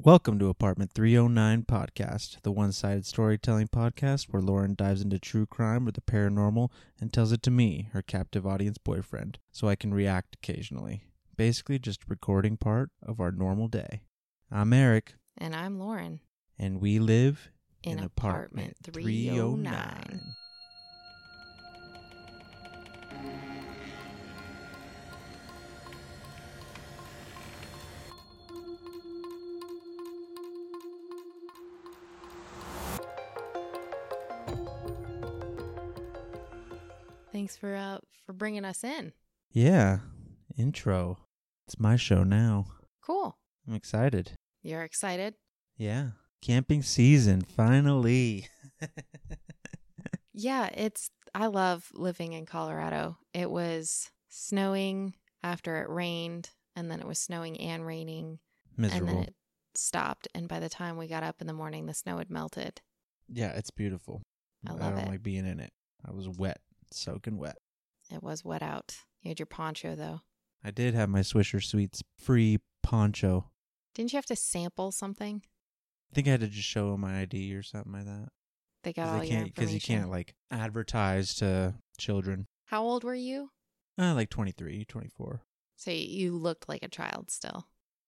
Welcome to Apartment 309 Podcast, the one sided storytelling podcast where Lauren dives into true crime or the paranormal and tells it to me, her captive audience boyfriend, so I can react occasionally. Basically, just recording part of our normal day. I'm Eric, And I'm Lauren and we live in, in apartment 309. Thanks for uh for bringing us in. Yeah, intro. It's my show now. Cool. I'm excited. You're excited? Yeah, camping season, finally. Yeah, it's I love living in Colorado. It was snowing after it rained, and then it was snowing and raining, and then it stopped. And by the time we got up in the morning, the snow had melted. Yeah, it's beautiful. I love don't it. like being in it. I was wet, soaking wet. It was wet out. You had your poncho though. I did have my Swisher Sweets free poncho. Didn't you have to sample something? I think I had to just show them my ID or something like that. They got all Because your information. you can't like advertise to children. How old were you? Uh, like 23, 24. So you looked like a child still.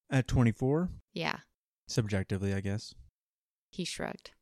At 24, Yeah. subjectively, I guess. He shrugged.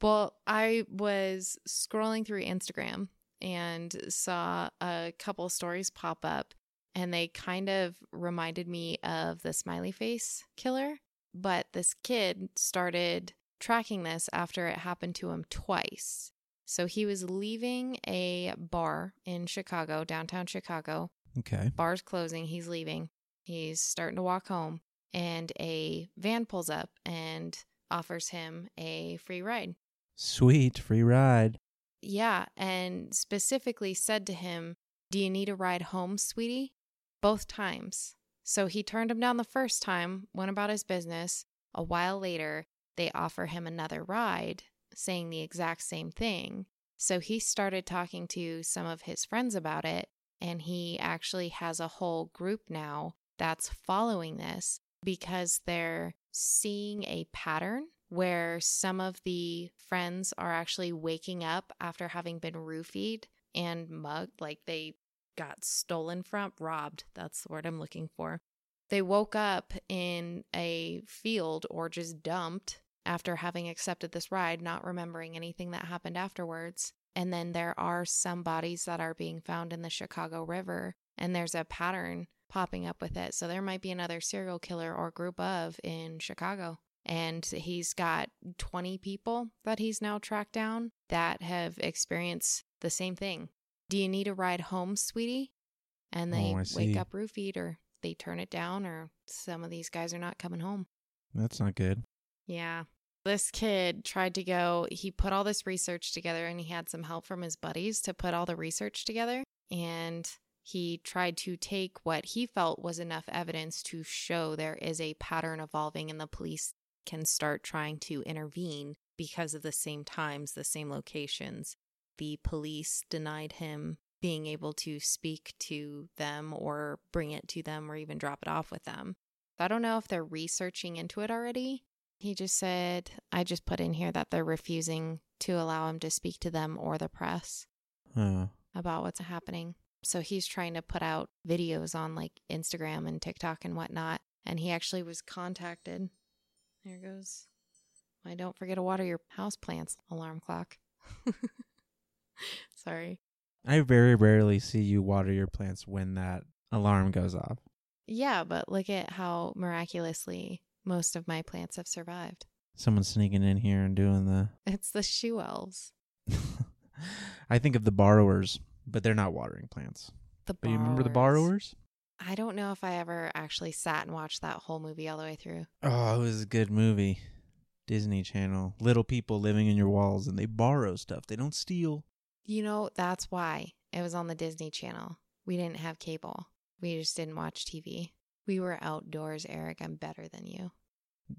Well, I was scrolling through Instagram and saw a couple stories pop up, and they kind of reminded me of the smiley face killer. But this kid started tracking this after it happened to him twice. So he was leaving a bar in Chicago, downtown Chicago, Okay. bar's closing he's leaving he's starting to walk home and a van pulls up and offers him a free ride Sweet, free ride. Yeah and specifically said to him do you need a ride home sweetie? Both times. So he turned him down the first time went about his business. A while later they offer him another ride saying the exact same thing. So he started talking to some of his friends about it and he actually has a whole group now that's following this because they're seeing a pattern where some of the friends are actually waking up after having been roofied and mugged, like they got stolen from, robbed. That's the word I'm looking for. They woke up in a field or just dumped after having accepted this ride, not remembering anything that happened afterwards. And then there are some bodies that are being found in the Chicago River, and there's a pattern popping up with it. So there might be another serial killer or group of in Chicago. And he's got 20 people that he's now tracked down that have experienced the same thing. Do you need a ride home, sweetie? And they Oh, wake up roofied or they turn it down or some of these guys are not coming home. That's not good. Yeah. This kid tried to go, he put all this research together and he had some help from his buddies to put all the research together. And he tried to take what he felt was enough evidence to show there is a pattern evolving in the police can start trying to intervene because of the same times, the same locations. The police denied him being able to speak to them or bring it to them or even drop it off with them. I don't know if they're researching into it already. He just said, I just put in here that they're refusing to allow him to speak to them or the press Huh. about what's happening. So he's trying to put out videos on like Instagram and TikTok and whatnot. And he actually was contacted. There goes. I don't forget to water your house plants alarm clock. Sorry. I very rarely see you water your plants when that alarm goes off. Yeah, but look at how miraculously most of my plants have survived. Someone's sneaking in here and doing the. It's the shoe elves. I think of the borrowers, but they're not watering plants. The But you remember the borrowers. I don't know if I ever actually sat and watched that whole movie all the way through. Oh, it was a good movie. Disney Channel. Little people living in your walls and they borrow stuff. They don't steal. You know, that's why it was on the Disney Channel. We didn't have cable. We just didn't watch TV. We were outdoors, Eric. I'm better than you.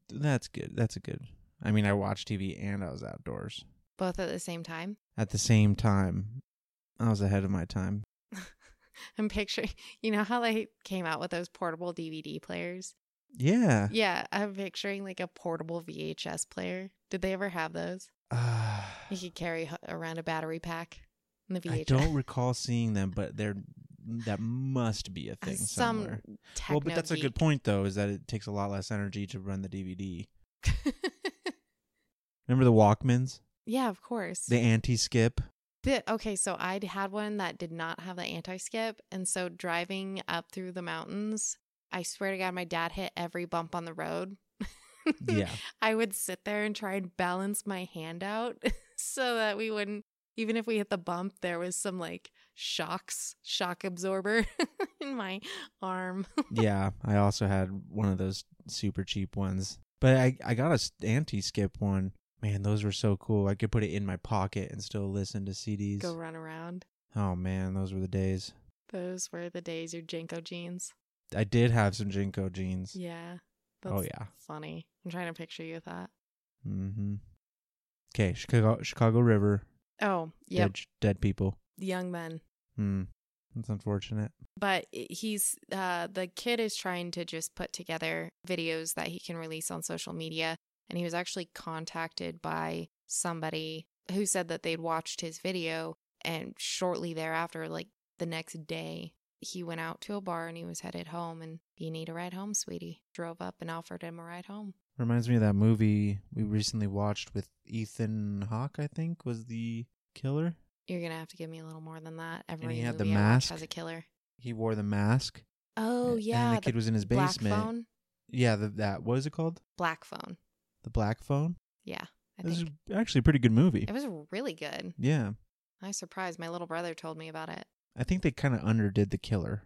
That's good. That's a good. I mean, I watched TV and I was outdoors Both at the same time. at the same time. I was ahead of my time. I'm picturing, you know how they came out with those portable DVD players Yeah. Yeah, I'm picturing like a portable VHS player. Did they ever have those? Uh, You could carry around a battery pack in the VHS. I don't recall seeing them, but they're that must be a Uh, thing Some somewhere. Well, but that's a good point though, is that it takes a lot less energy to run the DVD. Remember the Walkmans? yeah, of course. The anti-skip? The- okay, so I had one that did not have the anti skip. And so driving up through the mountains, I swear to God, my dad hit every bump on the road. Yeah. I would sit there and try and balance my hand out so that we wouldn't, even if we hit the bump, there was some like shocks, shock absorber in my arm. yeah, I also had one of those super cheap ones. But I I got a anti-skip one. Man, those were so cool. I could put it in my pocket and still listen to CDs. Go run around. Oh man, those were the days. Those were the days your JNCO jeans. I did have some JNCO jeans. Yeah. Oh yeah. Funny. I'm trying to picture you with that. Mm-hmm. Okay, Chicago Chicago River. Oh, yep. Dead dead people. Young men. Hmm. That's unfortunate. but he's uh the kid is trying to just put together videos that he can release on social media and he was actually contacted by somebody who said that they'd watched his video and shortly thereafter like the next day he went out to a bar and he was headed home and you need a ride home sweetie drove up and offered him a ride home Reminds me of that movie we recently watched with Ethan Hawke, I think, was the killer. you're gonna have to give me a little more than that he every had the movie I mask? has a killer He wore the mask. oh yeah And the kid was in his black basement. phone Yeah, the, that what is it called? black phone The Black Phone. yeah i It was think actually a pretty good movie. it was really good Yeah, I was surprised. My little brother told me about it. I think they kind of underdid the killer.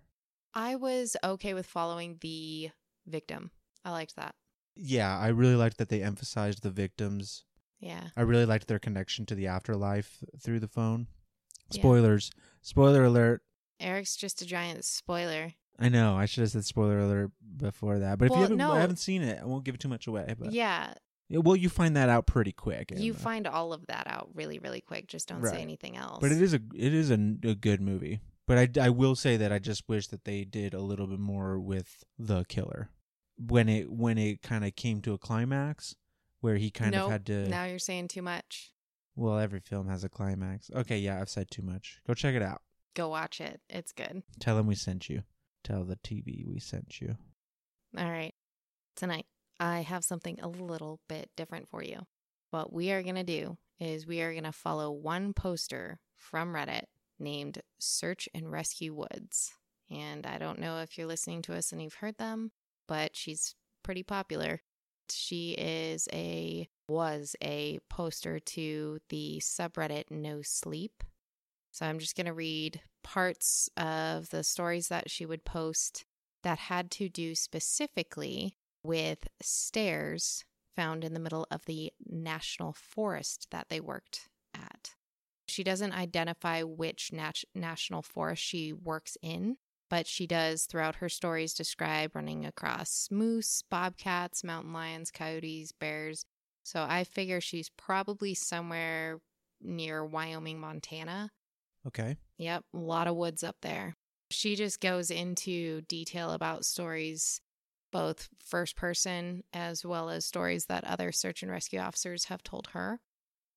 I was okay with following the victim. I liked that. Yeah, I really liked that they emphasized the victims. Yeah. I really liked their connection to the afterlife through the phone. Yeah. Spoilers. Spoiler alert. Eric's just a giant spoiler. I know. I should have said spoiler alert before that. But if you haven't, no. I haven't seen it, I won't give too much away. But Yeah. Well, you find that out pretty quick. You find all of that out really, really quick. Just don't Right. say anything else. but it is a it is a, a good movie. But I, I will say that I just wish that they did a little bit more with the killer when it when it kind of came to a climax where he kind Nope. of had to. Now you're saying too much. Well, every film has a climax. Okay, yeah, I've said too much. Go check it out. Go watch it. It's good. Tell them we sent you. Tell the TV we sent you. All right. Tonight, I have something a little bit different for you. What we are going to do is we are going to follow one poster from Reddit named Search and Rescue Woods. And I don't know if you're listening to us and you've heard them, but she's pretty popular. She is a was a poster to the subreddit No Sleep. So I'm just going to read parts of the stories that she would post that had to do specifically with stairs found in the middle of the national forest that they worked at. She doesn't identify which nat- national forest she works in, but she does throughout her stories describe running across moose, bobcats, mountain lions, coyotes, bears. So I figure she's probably somewhere near Wyoming, Montana. Okay. Yep, a lot of woods up there. She just goes into detail about stories, both first person as well as stories that other search and rescue officers have told her.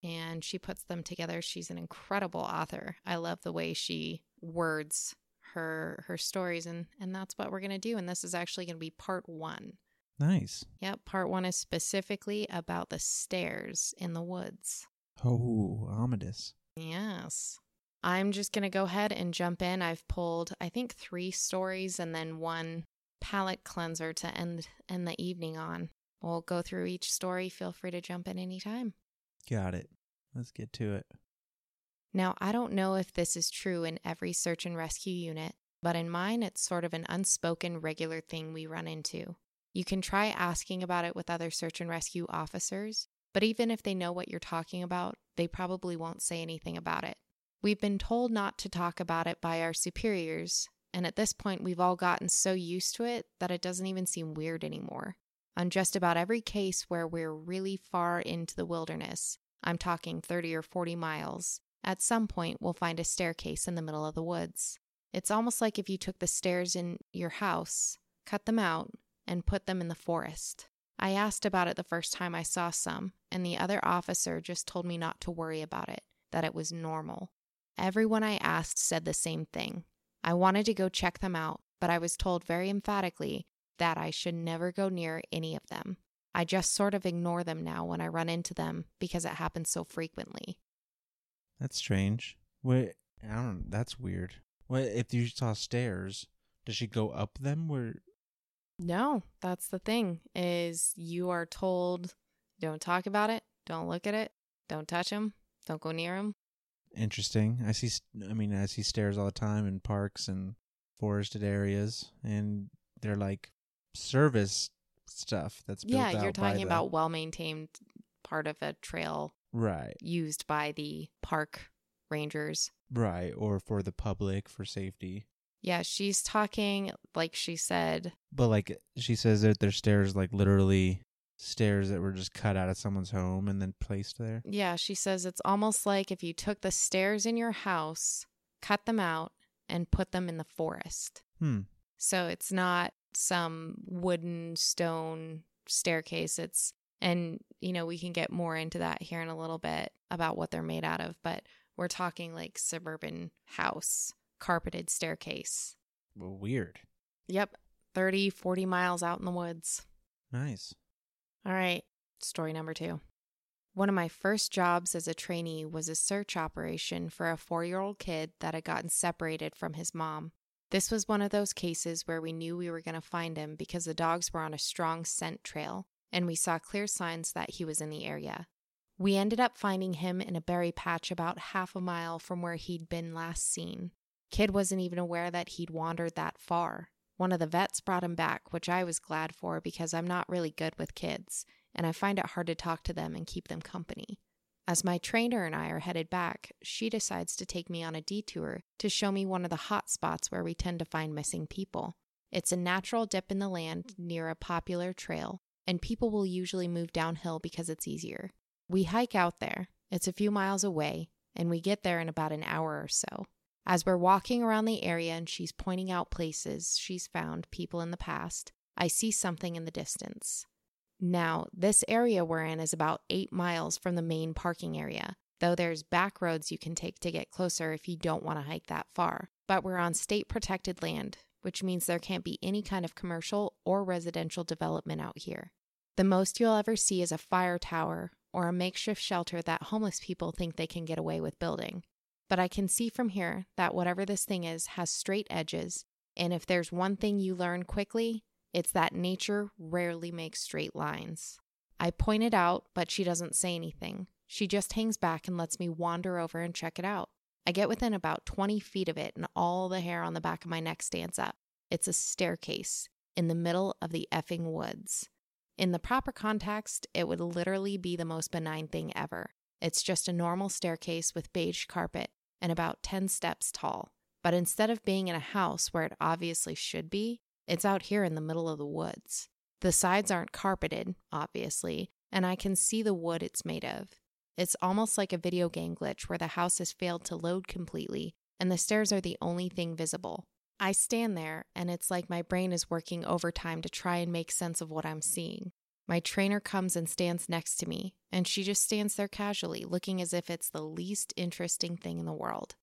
And she puts them together. She's an incredible author. I love the way she words her her stories and and that's what we're going to do and this is actually going to be part 1. Nice. Yep, part 1 is specifically about the stairs in the woods. Oh, ominous. Yes. I'm just going to go ahead and jump in. I've pulled, I think, three stories and then one palate cleanser to end, end the evening on. We'll go through each story. Feel free to jump in anytime. Got it. Let's get to it. Now, I don't know if this is true in every search and rescue unit, but in mine, it's sort of an unspoken regular thing we run into. You can try asking about it with other search and rescue officers, but even if they know what you're talking about, they probably won't say anything about it. We've been told not to talk about it by our superiors, and at this point, we've all gotten so used to it that it doesn't even seem weird anymore. On just about every case where we're really far into the wilderness, I'm talking 30 or 40 miles, at some point we'll find a staircase in the middle of the woods. It's almost like if you took the stairs in your house, cut them out, and put them in the forest. I asked about it the first time I saw some, and the other officer just told me not to worry about it, that it was normal. Everyone I asked said the same thing. I wanted to go check them out, but I was told very emphatically that I should never go near any of them. I just sort of ignore them now when I run into them because it happens so frequently. That's strange. Wait, I don't. That's weird. What if you saw stairs? Does she go up them? Where? No, that's the thing is you are told don't talk about it, don't look at it, don't touch them, don't go near them. Interesting. I see. I mean, I see stairs all the time in parks and forested areas, and they're like service stuff that's built Yeah, you're talking about well maintained part of a trail right, used by the park rangers. right, or for the public for safety. Yeah, she's talking like she said. But like she says that there's stairs like literally stairs that were just cut out of someone's home and then placed there. Yeah, she says it's almost like if you took the stairs in your house, cut them out, and put them in the forest. Hmm. So it's not some wooden stone staircase. It's, and, you know, we can get more into that here in a little bit about what they're made out of, but we're talking like suburban house, carpeted staircase. Well, weird. Yep. 30, 40 miles out in the woods. Nice. All right, story number two. One of my first jobs as a trainee was a search operation for a four year old kid that had gotten separated from his mom. This was one of those cases where we knew we were going to find him because the dogs were on a strong scent trail and we saw clear signs that he was in the area. We ended up finding him in a berry patch about half a mile from where he'd been last seen. Kid wasn't even aware that he'd wandered that far. One of the vets brought him back, which I was glad for because I'm not really good with kids, and I find it hard to talk to them and keep them company. As my trainer and I are headed back, she decides to take me on a detour to show me one of the hot spots where we tend to find missing people. It's a natural dip in the land near a popular trail, and people will usually move downhill because it's easier. We hike out there. It's a few miles away, and we get there in about an hour or so. As we're walking around the area and she's pointing out places she's found people in the past, I see something in the distance. Now, this area we're in is about eight miles from the main parking area, though there's back roads you can take to get closer if you don't want to hike that far. But we're on state protected land, which means there can't be any kind of commercial or residential development out here. The most you'll ever see is a fire tower or a makeshift shelter that homeless people think they can get away with building. But I can see from here that whatever this thing is has straight edges, and if there's one thing you learn quickly, it's that nature rarely makes straight lines. I point it out, but she doesn't say anything. She just hangs back and lets me wander over and check it out. I get within about 20 feet of it, and all the hair on the back of my neck stands up. It's a staircase in the middle of the effing woods. In the proper context, it would literally be the most benign thing ever. It's just a normal staircase with beige carpet and about 10 steps tall. But instead of being in a house where it obviously should be, it's out here in the middle of the woods. The sides aren't carpeted, obviously, and I can see the wood it's made of. It's almost like a video game glitch where the house has failed to load completely and the stairs are the only thing visible. I stand there, and it's like my brain is working overtime to try and make sense of what I'm seeing. My trainer comes and stands next to me, and she just stands there casually, looking as if it's the least interesting thing in the world.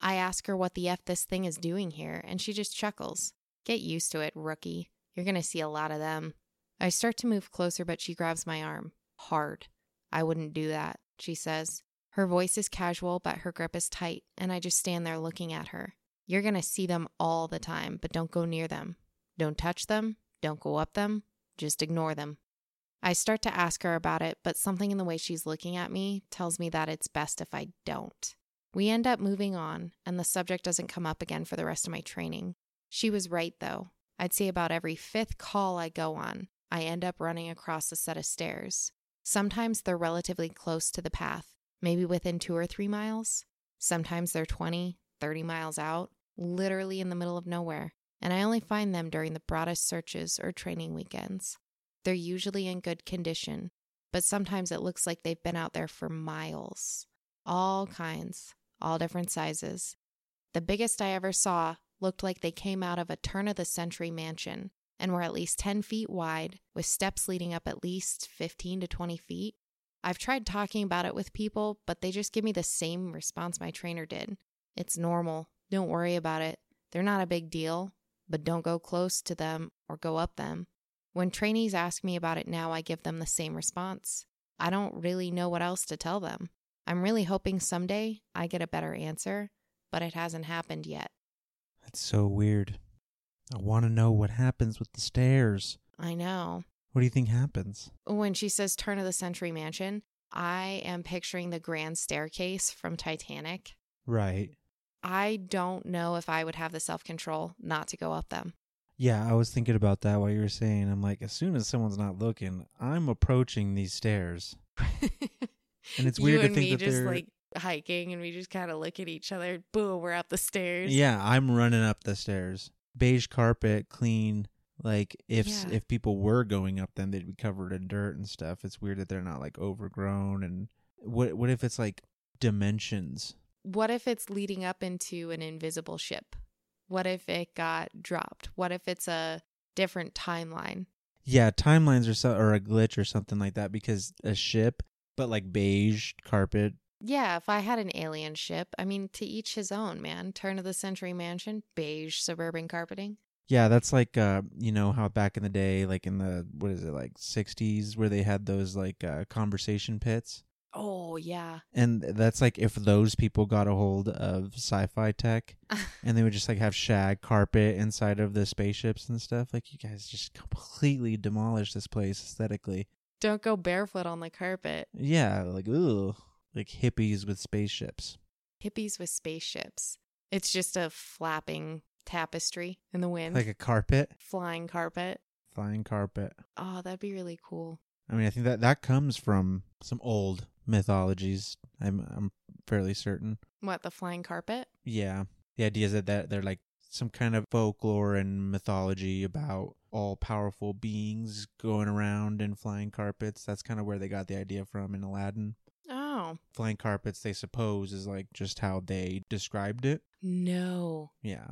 I ask her what the F this thing is doing here, and she just chuckles. Get used to it, rookie. You're gonna see a lot of them. I start to move closer, but she grabs my arm. Hard. I wouldn't do that, she says. Her voice is casual, but her grip is tight, and I just stand there looking at her. You're gonna see them all the time, but don't go near them. Don't touch them. Don't go up them. Just ignore them. I start to ask her about it, but something in the way she's looking at me tells me that it's best if I don't. We end up moving on, and the subject doesn't come up again for the rest of my training. She was right, though. I'd say about every fifth call I go on, I end up running across a set of stairs. Sometimes they're relatively close to the path, maybe within two or three miles. Sometimes they're 20, 30 miles out, literally in the middle of nowhere, and I only find them during the broadest searches or training weekends. They're usually in good condition, but sometimes it looks like they've been out there for miles. All kinds, all different sizes. The biggest I ever saw looked like they came out of a turn of the century mansion, and were at least 10 feet wide, with steps leading up at least 15 to 20 feet. I've tried talking about it with people, but they just give me the same response my trainer did. It's normal. Don't worry about it. They're not a big deal, but don't go close to them or go up them. When trainees ask me about it now, I give them the same response. I don't really know what else to tell them. I'm really hoping someday I get a better answer, but it hasn't happened yet. That's so weird. I want to know what happens with the stairs. I know. What do you think happens? When she says turn of the century mansion, I am picturing the grand staircase from Titanic. Right. I don't know if I would have the self control not to go up them. Yeah, I was thinking about that while you were saying. I'm like, as soon as someone's not looking, I'm approaching these stairs. And it's weird to think me that just they're- like hiking and we just kind of look at each other. Boom, we're up the stairs. Yeah, I'm running up the stairs. Beige carpet, clean. Like if Yeah. if people were going up them, they'd be covered in dirt and stuff. It's weird that they're not like overgrown. And what what if it's like dimensions? What if it's leading up into an invisible ship? What if it got dropped? What if it's a different timeline? Yeah, timelines or so or a glitch or something like that. Because a ship, but like beige carpet. Yeah, if I had an alien ship, I mean, to each his own, man. Turn of the century mansion, beige suburban carpeting. Yeah, that's like uh, you know how back in the day, like in the what is it like '60s, where they had those like uh, conversation pits. Oh, yeah. And that's like if those people got a hold of sci-fi tech and they would just like have shag carpet inside of the spaceships and stuff. Like you guys just completely demolished this place aesthetically. Don't go barefoot on the carpet. Yeah, like ooh, like hippies with spaceships. Hippies with spaceships. It's just a flapping tapestry in the wind, Like a carpet, flying carpet. flying carpet. Oh, that'd be really cool. I mean, I think that that comes from some old mythologies. I'm I'm fairly certain. What, the flying carpet? Yeah. The idea is that that they're like some kind of folklore and mythology about all powerful beings going around in flying carpets. That's kind of where they got the idea from in Aladdin. Oh, Flying carpets, they suppose, is like just how they described it. no. Yeah.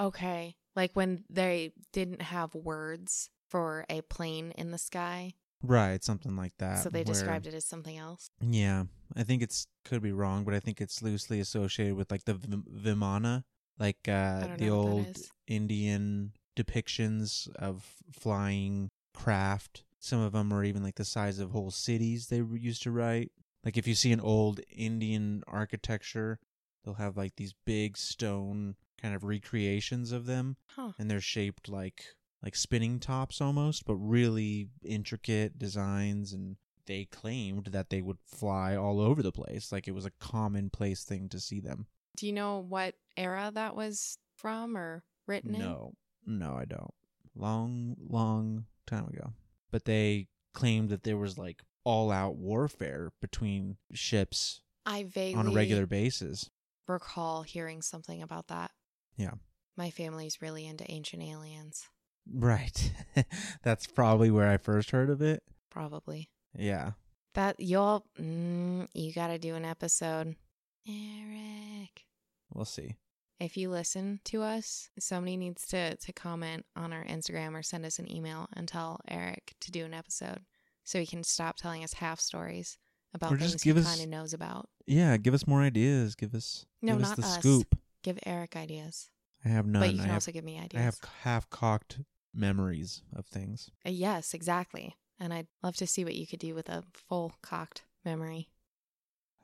Okay. Like when they didn't have words for a plane in the sky, Right, something like that. so they where- described it as something else. Yeah, I think it's could be wrong, but I think it's loosely associated with like the Vim- Vimana, like uh the know what that old. Indian depictions of flying craft. Some of them are even like the size of whole cities they used to write. Like if you see an old Indian architecture, they'll have like these big stone kind of recreations of them Huh. and they're shaped like like spinning tops almost, but really intricate designs and they claimed that they would fly all over the place. Like it was a commonplace thing to see them. Do you know what era that was from or written in? No, no, I don't. Long, long time ago. But they claimed that there was like all out warfare between ships I vaguely on a regular basis. recall hearing something about that. Yeah. My family's really into ancient aliens. Right. That's probably where I first heard of it. Probably. Yeah. That you'll mm, you got to do an episode. Eric, We'll see. if you listen to us, somebody needs to to comment on our Instagram or send us an email and tell Eric to do an episode so he can stop telling us half stories about Or things he us- kind of knows about. Yeah, give us more ideas. Give us No, give us not the us. scoop. Give Eric ideas. I have none. but you I can have also give me ideas. I have half cocked memories of things. Uh, yes, exactly. And I'd love to see what you could do with a full cocked memory.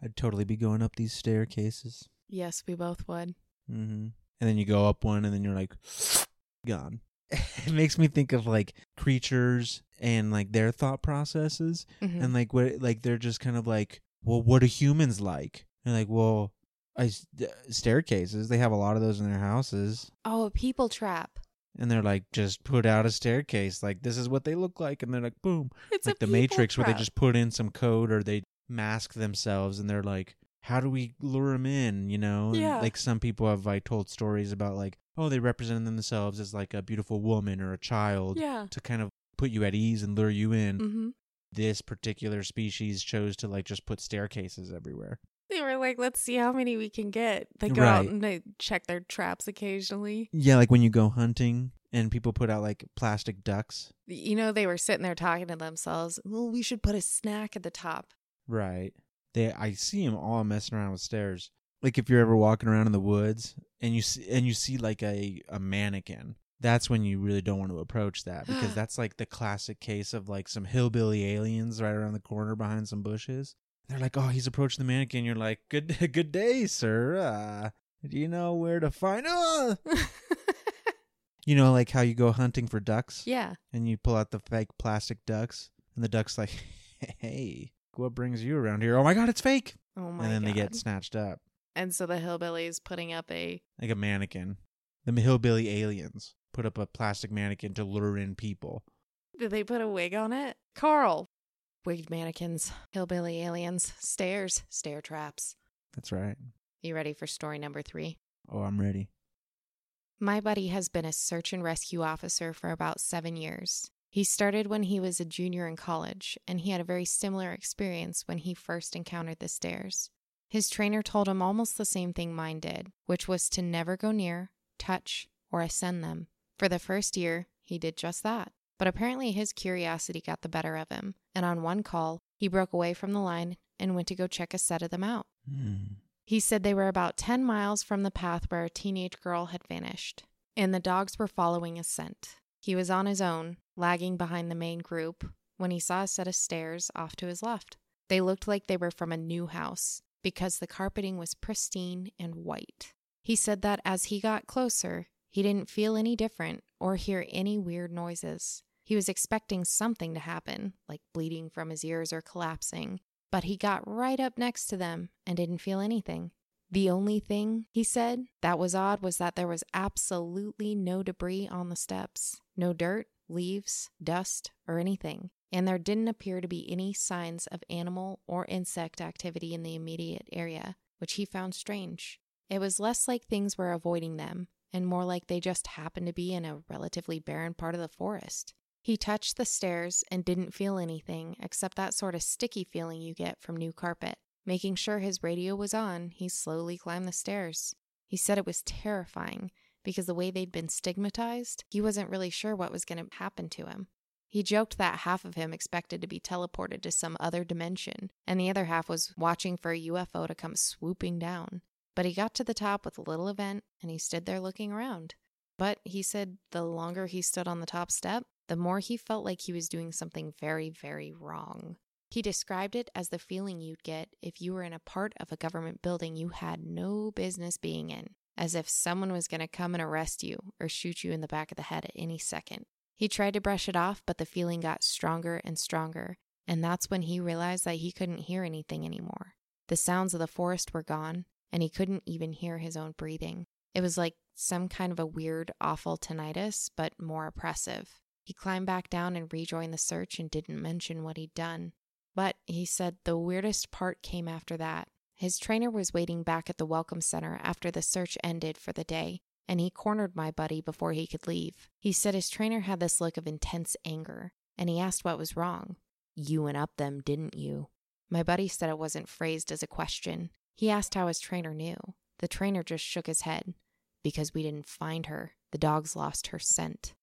I'd totally be going up these staircases. Yes, we both would. Mm-hmm. And then you go up one, and then you're like, gone. it makes me think of like creatures and like their thought processes, Mhm. and like what like they're just kind of like, well, what are humans like? And like, well, I uh, staircases. They have a lot of those in their houses. oh, a people trap. And they're like, just put out a staircase. Like, this is what they look like. And they're like, boom. It's like the Matrix where they just put in some code or they mask themselves and they're like, how do we lure them in? You know, And, Yeah. like some people have like told stories about like, oh, they represented themselves as like a beautiful woman or a child Yeah. to kind of put you at ease and lure you in. Mm-hmm. This particular species chose to like just put staircases everywhere. Were like, let's see how many we can get. They go out Right. and they check their traps occasionally. Yeah, like when you go hunting and people put out like plastic ducks. You know, they were sitting there talking to themselves. Well, we should put a snack at the top. Right. They I see them all messing around with stairs. Like if you're ever walking around in the woods and you see and you see like a a mannequin, that's when you really don't want to approach that because that's like the classic case of like some hillbilly aliens right around the corner behind some bushes. They're like, "Oh, he's approaching the mannequin." You're like, "Good good day, sir. Uh, do you know where to find uh You know like how you go hunting for ducks yeah. and you pull out the fake plastic ducks and the duck's like, "Hey, what brings you around here?" "Oh my god, it's fake." Oh my and then god. they get snatched up. and so the hillbillies putting up a like a mannequin. The hillbilly aliens put up a plastic mannequin to lure in people. Did they put a wig on it? Carl. Wigged mannequins, hillbilly aliens, stairs, stair traps. That's right. You ready for story number three? Oh, I'm ready. My buddy has been a search and rescue officer for about seven years. He started when he was a junior in college, and he had a very similar experience when he first encountered the stairs. His trainer told him almost the same thing mine did, which was to never go near, touch, or ascend them. For the first year, he did just that. But apparently, his curiosity got the better of him, and on one call, he broke away from the line and went to go check a set of them out. Hmm. He said they were about 10 miles from the path where a teenage girl had vanished, and the dogs were following a scent. He was on his own, lagging behind the main group, when he saw a set of stairs off to his left. They looked like they were from a new house because the carpeting was pristine and white. He said that as he got closer, he didn't feel any different or hear any weird noises. He was expecting something to happen, like bleeding from his ears or collapsing, but he got right up next to them and didn't feel anything. The only thing, he said, that was odd was that there was absolutely no debris on the steps no dirt, leaves, dust, or anything. And there didn't appear to be any signs of animal or insect activity in the immediate area, which he found strange. It was less like things were avoiding them and more like they just happened to be in a relatively barren part of the forest. He touched the stairs and didn't feel anything except that sort of sticky feeling you get from new carpet. Making sure his radio was on, he slowly climbed the stairs. He said it was terrifying because the way they'd been stigmatized, he wasn't really sure what was going to happen to him. He joked that half of him expected to be teleported to some other dimension, and the other half was watching for a UFO to come swooping down. But he got to the top with a little event, and he stood there looking around. But he said the longer he stood on the top step, the more he felt like he was doing something very, very wrong. He described it as the feeling you'd get if you were in a part of a government building you had no business being in, as if someone was going to come and arrest you or shoot you in the back of the head at any second. He tried to brush it off, but the feeling got stronger and stronger, and that's when he realized that he couldn't hear anything anymore. The sounds of the forest were gone, and he couldn't even hear his own breathing. It was like some kind of a weird, awful tinnitus, but more oppressive. He climbed back down and rejoined the search and didn't mention what he'd done. But he said the weirdest part came after that. His trainer was waiting back at the Welcome Center after the search ended for the day, and he cornered my buddy before he could leave. He said his trainer had this look of intense anger, and he asked what was wrong. You went up them, didn't you? My buddy said it wasn't phrased as a question. He asked how his trainer knew. The trainer just shook his head. Because we didn't find her. The dogs lost her scent.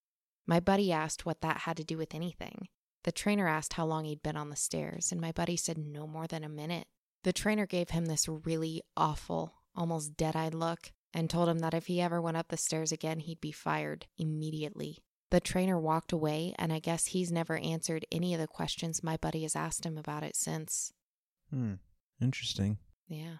My buddy asked what that had to do with anything. The trainer asked how long he'd been on the stairs, and my buddy said no more than a minute. The trainer gave him this really awful, almost dead eyed look and told him that if he ever went up the stairs again, he'd be fired immediately. The trainer walked away, and I guess he's never answered any of the questions my buddy has asked him about it since. Hmm. Interesting. Yeah,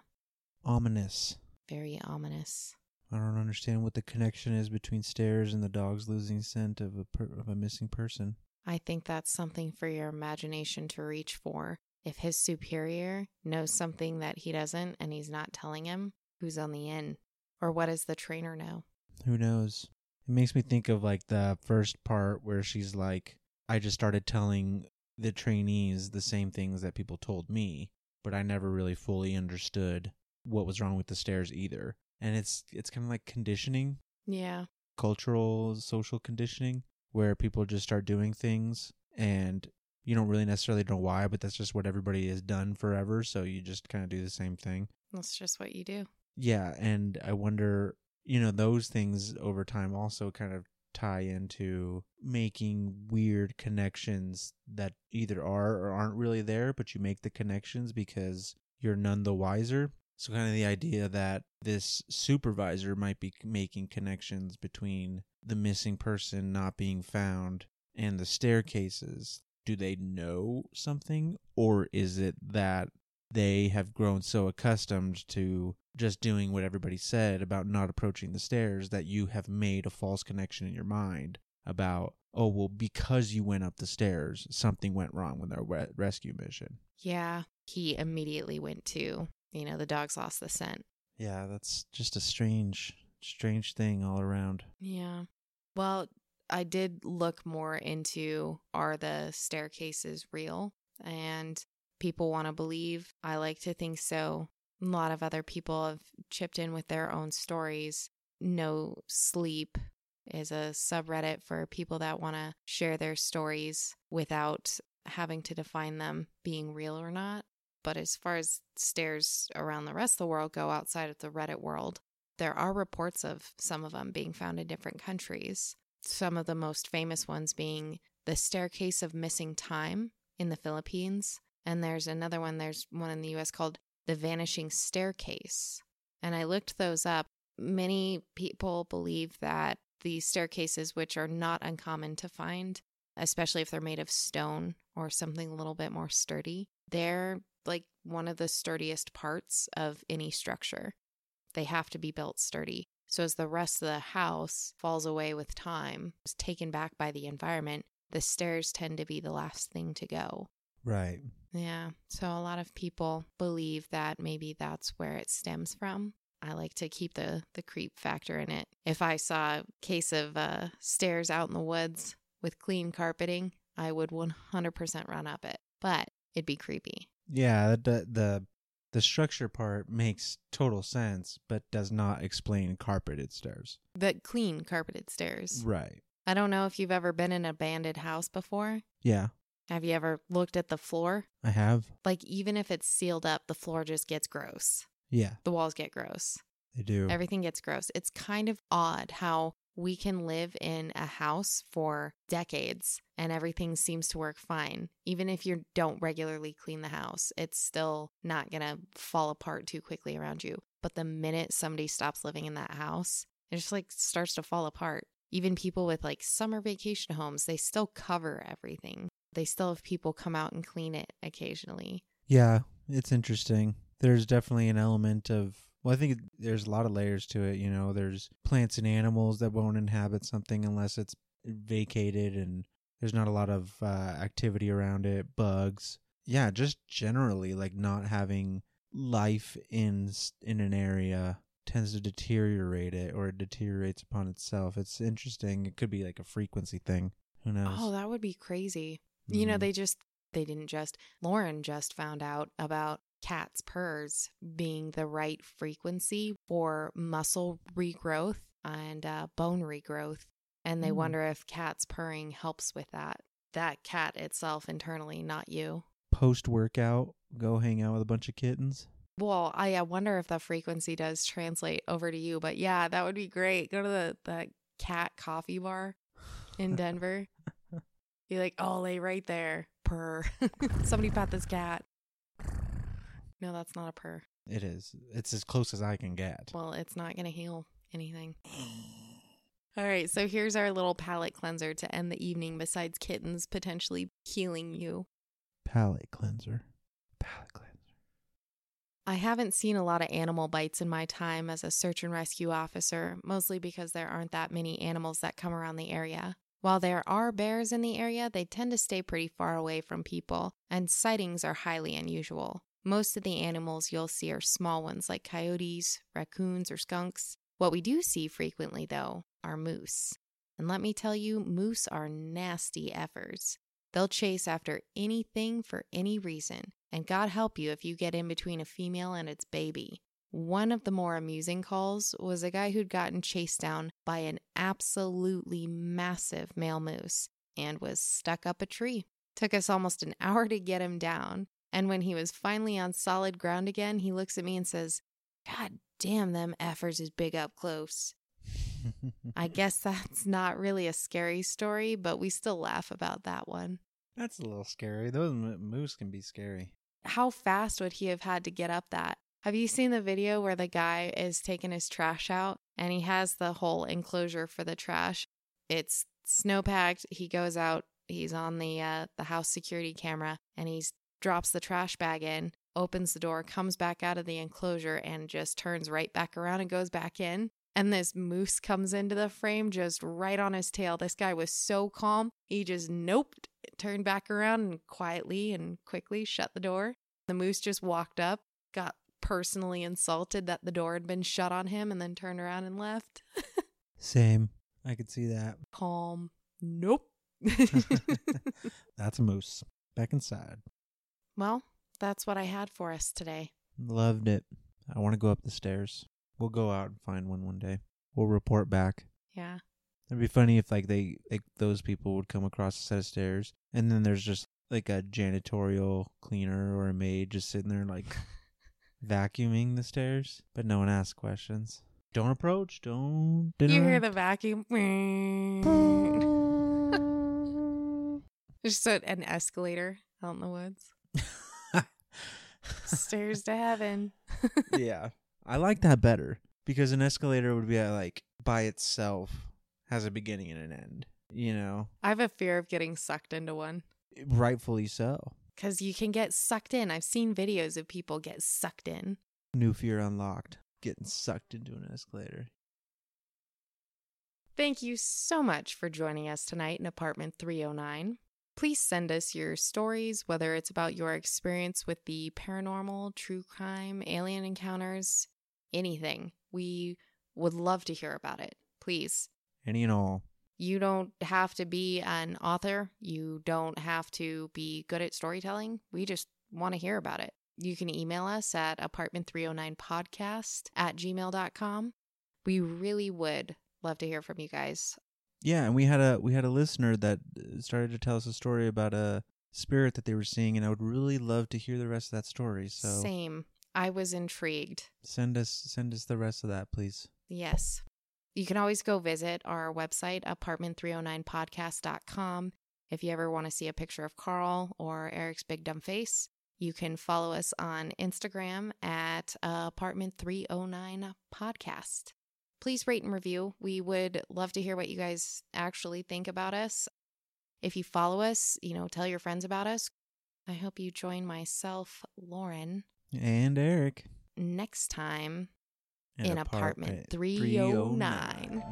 Ominous. very ominous. I don't understand what the connection is between stairs and the dogs losing scent of a per- of a missing person. I think that's something for your imagination to reach for. If his superior knows something that he doesn't and he's not telling him, who's on the in? Or what does the trainer know? Who knows? It makes me think of like the first part where she's like, I just started telling the trainees the same things that people told me, but I never really fully understood what was wrong with the stairs either. And it's it's kind of like conditioning, Yeah. cultural, social conditioning, where people just start doing things and you don't really necessarily know why, but that's just what everybody has done forever. So you just kind of do the same thing. That's just what you do. Yeah, and I wonder, you know, those things over time also kind of tie into making weird connections that either are or aren't really there, but you make the connections because you're none the wiser. So, kind of the idea that this supervisor might be making connections between the missing person not being found and the staircases. Do they know something, or is it that they have grown so accustomed to just doing what everybody said about not approaching the stairs that you have made a false connection in your mind about oh well because you went up the stairs something went wrong with our re- rescue mission Yeah. He immediately went to, you know, the dogs lost the scent. yeah that's just a strange strange thing all around Yeah. Well, I did look more into are the staircases real? And people want to believe. I like to think so. A lot of other people have chipped in with their own stories. No Sleep is a subreddit for people that want to share their stories without having to define them being real or not. But as far as stairs around the rest of the world go outside of the Reddit world, there are reports of some of them being found in different countries. Some of the most famous ones being the Staircase of Missing Time in the Philippines. And there's another one, there's one in the US called The Vanishing Staircase. And I looked those up. Many people believe that these staircases, which are not uncommon to find, especially if they're made of stone or something a little bit more sturdy, they're like one of the sturdiest parts of any structure. They have to be built sturdy. So as the rest of the house falls away with time, is taken back by the environment, the stairs tend to be the last thing to go. right Yeah. So a lot of people believe that maybe that's where it stems from. I like to keep the the creep factor in it. If I saw a case of uh, stairs out in the woods with clean carpeting, I would 100% run up it. But it'd be creepy. yeah the the the structure part makes total sense but does not explain carpeted stairs But clean carpeted stairs. right I don't know if you've ever been in an abandoned house before. yeah Have you ever looked at the floor? i have Like even if it's sealed up, the floor just gets gross. yeah The walls get gross. they do Everything gets gross. It's kind of odd how we can live in a house for decades and everything seems to work fine. Even if you don't regularly clean the house, it's still not going to fall apart too quickly around you. But the minute somebody stops living in that house, it just like starts to fall apart. Even people with like summer vacation homes, they still cover everything. They still have people come out and clean it occasionally. Yeah, it's interesting. There's definitely an element of well, I think there's a lot of layers to it. You know, there's plants and animals that won't inhabit something unless it's vacated, and there's not a lot of uh, activity around it. Bugs, yeah, just generally like not having life in in an area tends to deteriorate it, or it deteriorates upon itself. It's interesting. It could be like a frequency thing. Who knows? Oh, that would be crazy. You know, Mhm. they just, they didn't just, Lauren just found out about cats' purrs being the right frequency for muscle regrowth and uh, bone regrowth. And they Hmm. wonder if cats purring helps with that. That cat itself internally, not you. Post workout, go hang out with a bunch of kittens. Well, I uh, wonder if the frequency does translate over to you. But yeah, that would be great. Go to the, the cat coffee bar in Denver. Be like, oh, lay right there. Purr. Somebody pat this cat. No, that's not a purr. It is. It's as close as I can get. Well, it's not going to heal anything. All right, so here's our little palate cleanser to end the evening, besides kittens potentially healing you. Palate cleanser. Palate cleanser. I haven't seen a lot of animal bites in my time as a search and rescue officer, mostly because there aren't that many animals that come around the area. While there are bears in the area, they tend to stay pretty far away from people, and sightings are highly unusual. Most of the animals you'll see are small ones like coyotes, raccoons, or skunks. What we do see frequently, though, are moose. And let me tell you, moose are nasty effers. They'll chase after anything for any reason, and God help you if you get in between a female and its baby. One of the more amusing calls was a guy who'd gotten chased down by an absolutely massive male moose and was stuck up a tree. Took us almost an hour to get him down, and when he was finally on solid ground again, he looks at me and says, God damn, them effers is big up close. I guess that's not really a scary story, but we still laugh about that one. That's a little scary. Those moose can be scary. How fast would he have had to get up that? Have you seen the video where the guy is taking his trash out and he has the whole enclosure for the trash? It's snow packed. He goes out. He's on the uh, the house security camera and he drops the trash bag in, opens the door, comes back out of the enclosure, and just turns right back around and goes back in. And this moose comes into the frame just right on his tail. This guy was so calm. He just noped, turned back around and quietly and quickly shut the door. The moose just walked up, got personally insulted that the door had been shut on him, and then turned around and left. Same. I could see that. Calm. Nope. That's a moose. Back inside. well, that's what I had for us today. Loved it. I want to go up the stairs. We'll go out and find one one day. We'll report back. Yeah. It'd be funny if like they like those people would come across a set of stairs and then there's just like a janitorial cleaner or a maid just sitting there like vacuuming the stairs, but no one asks questions. Don't approach. Don't. You hear the vacuum. Just a, an escalator out in the woods. Stairs to heaven. yeah, I like that better because an escalator would be uh, like by itself has a beginning and an end. You know, I have a fear of getting sucked into one rightfully so. Because you can get sucked in. I've seen videos of people get sucked in. New fear unlocked. Getting sucked into an escalator. Thank you so much for joining us tonight in apartment 309. Please send us your stories, whether it's about your experience with the paranormal, true crime, alien encounters, anything. We would love to hear about it. Please. Any and all. You don't have to be an author. You don't have to be good at storytelling. We just want to hear about it. You can email us at apartment309podcast at gmail.com. We really would love to hear from you guys. Yeah, and we had a we had a listener that uh, started to tell us a story about a spirit that they were seeing, and I would really love to hear the rest of that story. So Same. I was intrigued. send us send us the rest of that, please. Yes. You can always go visit our website, apartment309podcast.com. If you ever want to see a picture of Carl or Eric's big dumb face, you can follow us on Instagram at apartment309podcast. Please rate and review. We would love to hear what you guys actually think about us. If you follow us, you know, tell your friends about us. I hope you join myself, Lauren, And Eric next time in apartment 309.